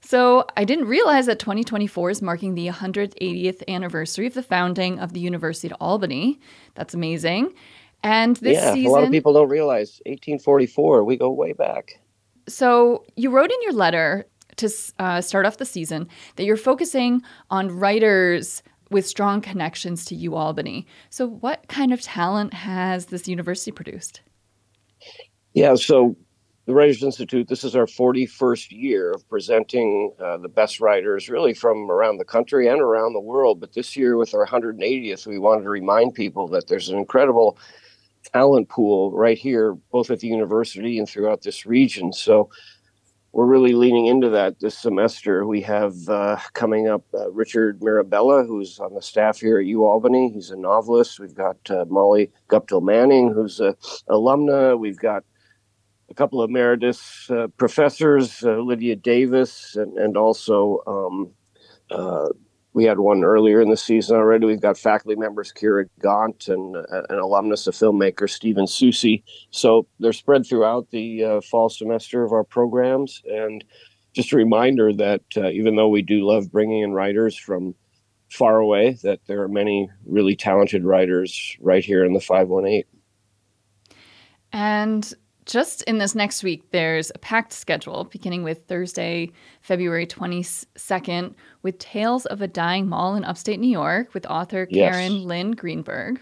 So, I didn't realize that 2024 is marking the 180th anniversary of the founding of the University of Albany. That's amazing. And this yeah, season, a lot of people don't realize 1844. We go way back. So you wrote in your letter to uh, start off the season that you're focusing on writers with strong connections to U Albany. So what kind of talent has this university produced? Yeah, so the Writers Institute, this is our 41st year of presenting uh, the best writers really from around the country and around the world. But this year, with our 180th, we wanted to remind people that there's an incredible talent pool right here, both at the university and throughout this region. So we're really leaning into that this semester. We have uh, coming up uh, Richard Mirabella, who's on the staff here at UAlbany. He's a novelist. We've got uh, Molly Guptill Manning, who's an alumna. We've got a couple of emeritus uh, professors, uh, Lydia Davis, and, and also um, uh, we had one earlier in the season already. We've got faculty members Kyra Gaunt and uh, an alumnus, a filmmaker, Stephen Susi. So they're spread throughout the uh, fall semester of our programs. And just a reminder that uh, even though we do love bringing in writers from far away, that there are many really talented writers right here in the 518. And just in this next week, there's a packed schedule beginning with Thursday, February 22nd, with Tales of a Dying Mall in upstate New York with author Yes. Karen Lynn Greenberg.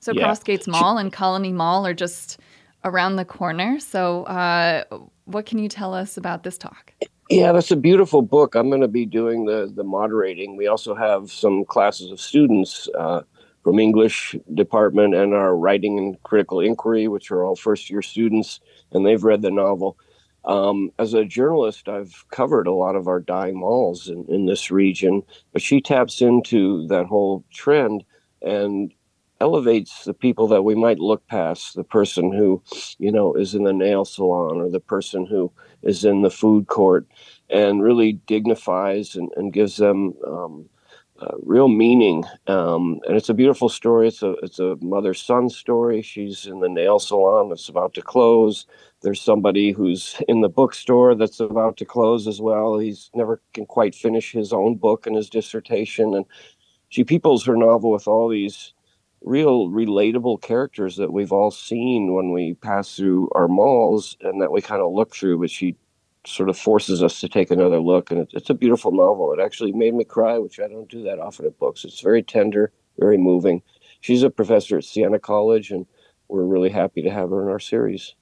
So, Yeah. Crossgates Mall and Colonie Mall are just around the corner. So, uh, what can you tell us about this talk? Yeah, that's a beautiful book. I'm going to be doing the the moderating. We also have some classes of students uh, from English department and our writing and critical inquiry, which are all first year students, and they've read the novel. Um, as a journalist, I've covered a lot of our dying malls in, in this region, but she taps into that whole trend and elevates the people that we might look past the person who you know is in the nail salon or the person who is in the food court and really dignifies and, and gives them um, uh, real meaning. Um, and it's a beautiful story. It's a it's a mother son story. She's in the nail salon that's about to close. There's somebody who's in the bookstore that's about to close as well. He's never can quite finish his own book and his dissertation. And she peoples her novel with all these real relatable characters that we've all seen when we pass through our malls and that we kind of look through. But she sort of forces us to take another look. And it, it's a beautiful novel. It actually made me cry, which I don't do that often at books. It's very tender, very moving. she's a professor at Siena College, and we're really happy to have her in our series.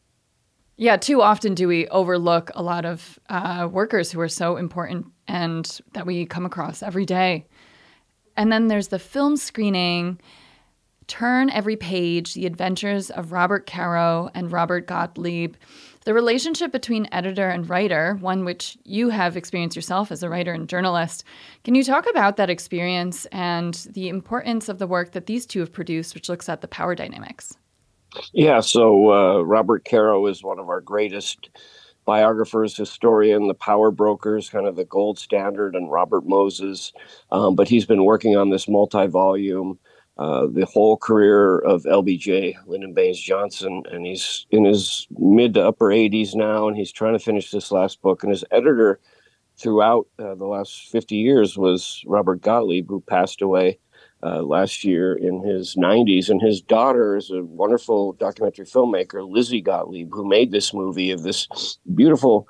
Yeah, too often do we overlook a lot of uh, workers who are so important and that we come across every day. And then there's the film screening Turn Every Page The Adventures of Robert Caro and Robert Gottlieb. The relationship between editor and writer, one which you have experienced yourself as a writer and journalist. Can you talk about that experience and the importance of the work that these two have produced, which looks at the power dynamics? Yeah, so uh, Robert Caro is one of our greatest biographers, historian, the power brokers, kind of the gold standard, and Robert Moses. Um, but he's been working on this multi volume. Uh, the whole career of LBJ, Lyndon Baines Johnson, and he's in his mid to upper 80s now, and he's trying to finish this last book. And his editor throughout uh, the last 50 years was Robert Gottlieb, who passed away uh, last year in his 90s. And his daughter is a wonderful documentary filmmaker, Lizzie Gottlieb, who made this movie of this beautiful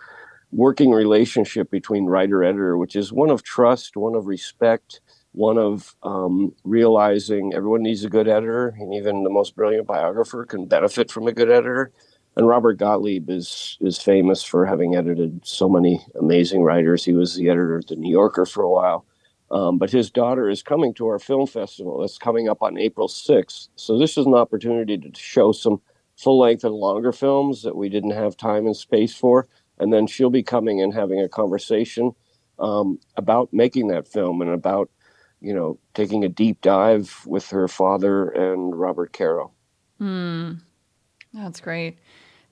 working relationship between writer editor, which is one of trust, one of respect, one of um, realizing everyone needs a good editor, and even the most brilliant biographer can benefit from a good editor. And Robert Gottlieb is is famous for having edited so many amazing writers. He was the editor of the New Yorker for a while. Um, but his daughter is coming to our film festival. That's coming up on April 6th. So this is an opportunity to show some full length and longer films that we didn't have time and space for. And then she'll be coming and having a conversation um, about making that film and about, you know, taking a deep dive with her father and Robert Caro. Hmm. That's great.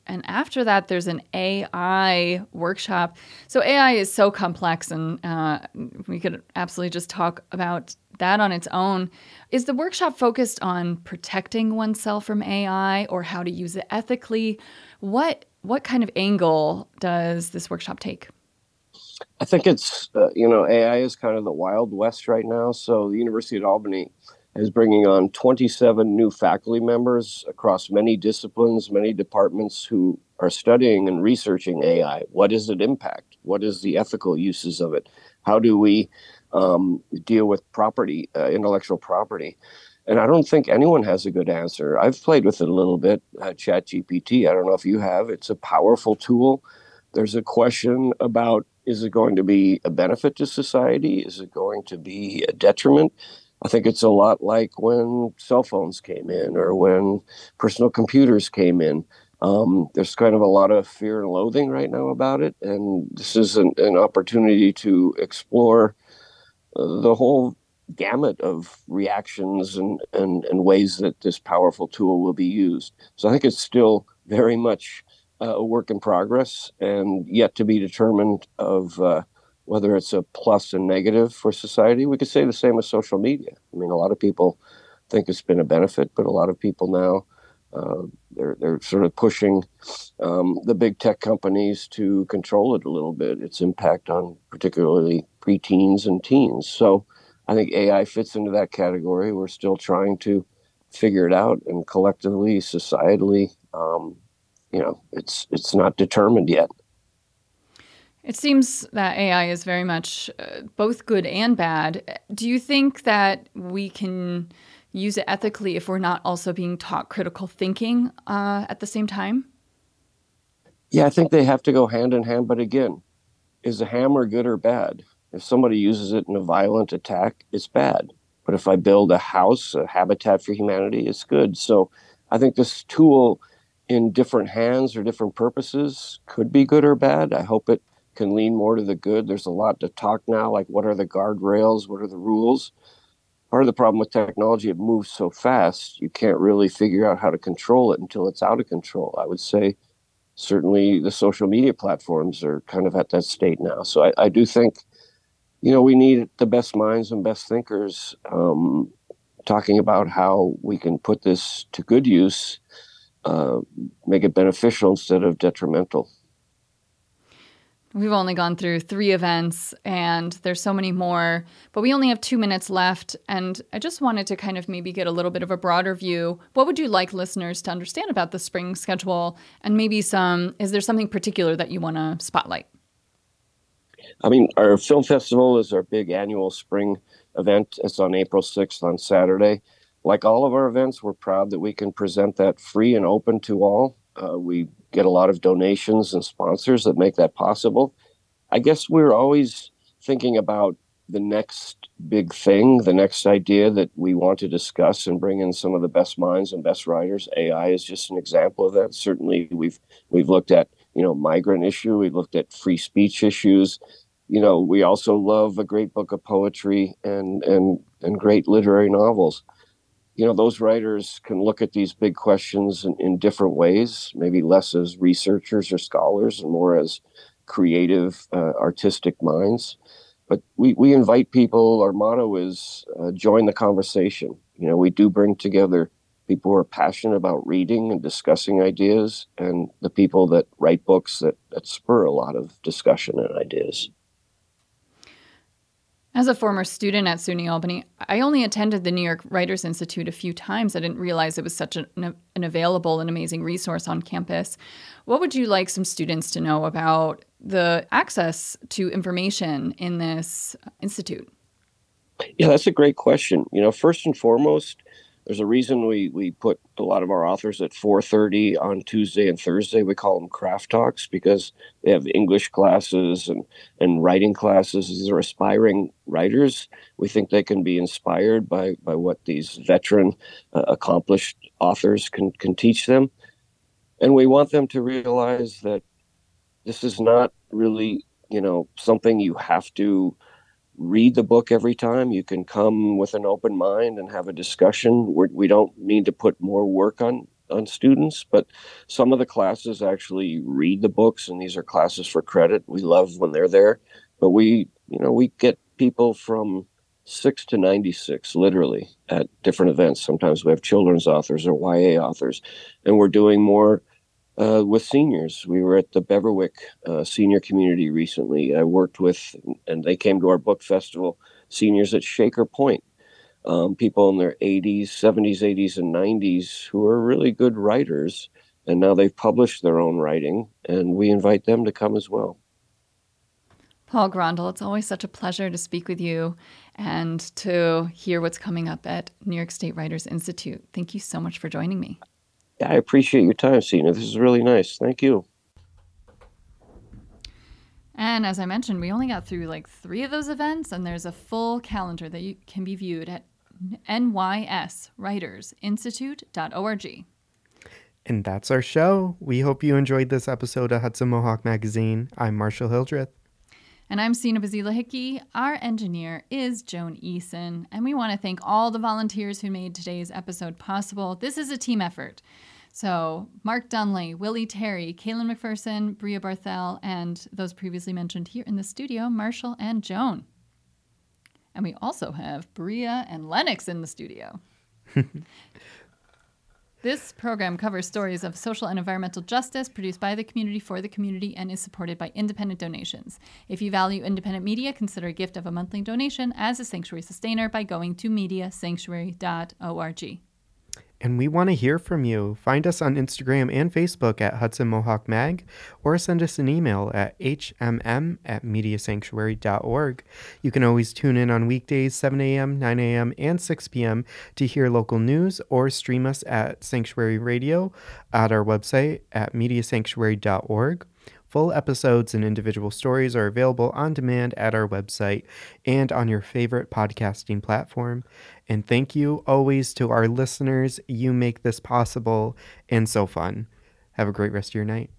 And after that, there's an AI workshop. So AI is so complex, and uh, we could absolutely just talk about that on its own. Is the workshop focused on protecting oneself from AI or how to use it ethically? What what kind of angle does this workshop take? I think it's uh, you know AI is kind of the wild west right now. So the University of Albany is bringing on 27 new faculty members across many disciplines, many departments who are studying and researching AI. What does it impact? What is the ethical uses of it? How do we um, deal with property, uh, intellectual property? And I don't think anyone has a good answer. I've played with it a little bit, uh, ChatGPT. I don't know if you have. It's a powerful tool. There's a question about is it going to be a benefit to society? Is it going to be a detriment? I think it's a lot like when cell phones came in or when personal computers came in. Um, there's kind of a lot of fear and loathing right now about it. And this is an, an opportunity to explore uh, the whole gamut of reactions and, and, and ways that this powerful tool will be used. So I think it's still very much uh, a work in progress and yet to be determined of uh, whether it's a plus and negative for society. We could say the same with social media. I mean, a lot of people think it's been a benefit, but a lot of people now uh, they're they're sort of pushing um, the big tech companies to control it a little bit. Its impact on particularly preteens and teens. So I think AI fits into that category. We're still trying to figure it out, and collectively, societally, um, you know, it's it's not determined yet. It seems that AI is very much uh, both good and bad. Do you think that we can use it ethically if we're not also being taught critical thinking uh, at the same time? Yeah, I think they have to go hand in hand. But again, is a hammer good or bad? If somebody uses it in a violent attack, it's bad. But if I build a house, a habitat for humanity, it's good. So I think this tool in different hands or different purposes could be good or bad. I hope it can lean more to the good. There's a lot to talk now, like what are the guardrails, what are the rules. Part of the problem with technology, it moves so fast, you can't really figure out how to control it until it's out of control. I would say certainly the social media platforms are kind of at that state now. So I, I do think, you know, we need the best minds and best thinkers um, talking about how we can put this to good use, uh, make it beneficial instead of detrimental. We've only gone through three events and there's so many more, but we only have two minutes left. And I just wanted to kind of maybe get a little bit of a broader view. What would you like listeners to understand about the spring schedule? And maybe some, is there something particular that you want to spotlight? I mean, our film festival is our big annual spring event. It's on April 6th on Saturday. Like all of our events, we're proud that we can present that free and open to all. Uh, we get a lot of donations and sponsors that make that possible. I guess we're always thinking about the next big thing, the next idea that we want to discuss and bring in some of the best minds and best writers. AI is just an example of that. Certainly, we've we've looked at you know migrant issue, we've looked at free speech issues. You know, we also love a great book of poetry and and and great literary novels. You know, those writers can look at these big questions in, in different ways, maybe less as researchers or scholars and more as creative, uh, artistic minds. But we, we invite people our motto is uh, join the conversation. You know we do bring together people who are passionate about reading and discussing ideas and the people that write books that, that spur a lot of discussion and ideas as a former student at SUNY Albany, I only attended the New York Writers Institute a few times. I didn't realize it was such an, an available and amazing resource on campus. What would you like some students to know about the access to information in this uh, institute? Yeah, that's a great question. You know, first and foremost, there's a reason we we put a lot of our authors at 4:30 on Tuesday and Thursday. We call them craft talks because they have English classes and and writing classes. These are aspiring writers. We think they can be inspired by by what these veteran, uh, accomplished authors can can teach them, and we want them to realize that this is not really you know something you have to read the book every time. You can come with an open mind and have a discussion. We're, we do not need to put more work on on students, but some of the classes actually read the books, and these are classes for credit. We love when they're there, but we you know we get people from six to 96 literally at different events sometimes we have children's authors or ya authors and we're doing more uh, with seniors. We were at the Beverwyck uh, Senior Community recently. I worked with, and they came to our book festival, seniors at Shaker Point, um, people in their 80s, 70s, 80s, and 90s who are really good writers. And now they've published their own writing, and we invite them to come as well. Paul Grondahl, it's always such a pleasure to speak with you and to hear what's coming up at New York State Writers Institute. Thank you so much for joining me. I appreciate your time, Sina. This is really nice. Thank you. And as I mentioned, we only got through like three of those events, and there's a full calendar that you can be viewed at nyswritersinstitute.org. And that's our show. We hope you enjoyed this episode of Hudson Mohawk Magazine. I'm Marshall Hildreth. And I'm Sina Bazila Hickey. Our engineer is Joan Eason. And we want to thank all the volunteers who made today's episode possible. This is a team effort. So, Mark Dunlea, Willie Terry, Caelan McPherson, Bria Barthel, and those previously mentioned here in the studio, Marshall and Joan. And we also have Bria and Lennox in the studio. this program covers stories of social and environmental justice produced by the community for the community and is supported by independent donations. If you value independent media, consider a gift of a monthly donation as a sanctuary sustainer by going to mediasanctuary.org and we want to hear from you. Find us on Instagram and Facebook at Hudson Mohawk Mag, or send us an email at hmm at mediasanctuary.org. You can always tune in on weekdays, 7 a.m., 9 a.m., and 6 p.m. to hear local news, or stream us at Sanctuary Radio at our website at mediasanctuary.org. Full episodes and individual stories are available on demand at our website and on your favorite podcasting platform. And thank you always to our listeners. You make this possible and so fun. Have a great rest of your night.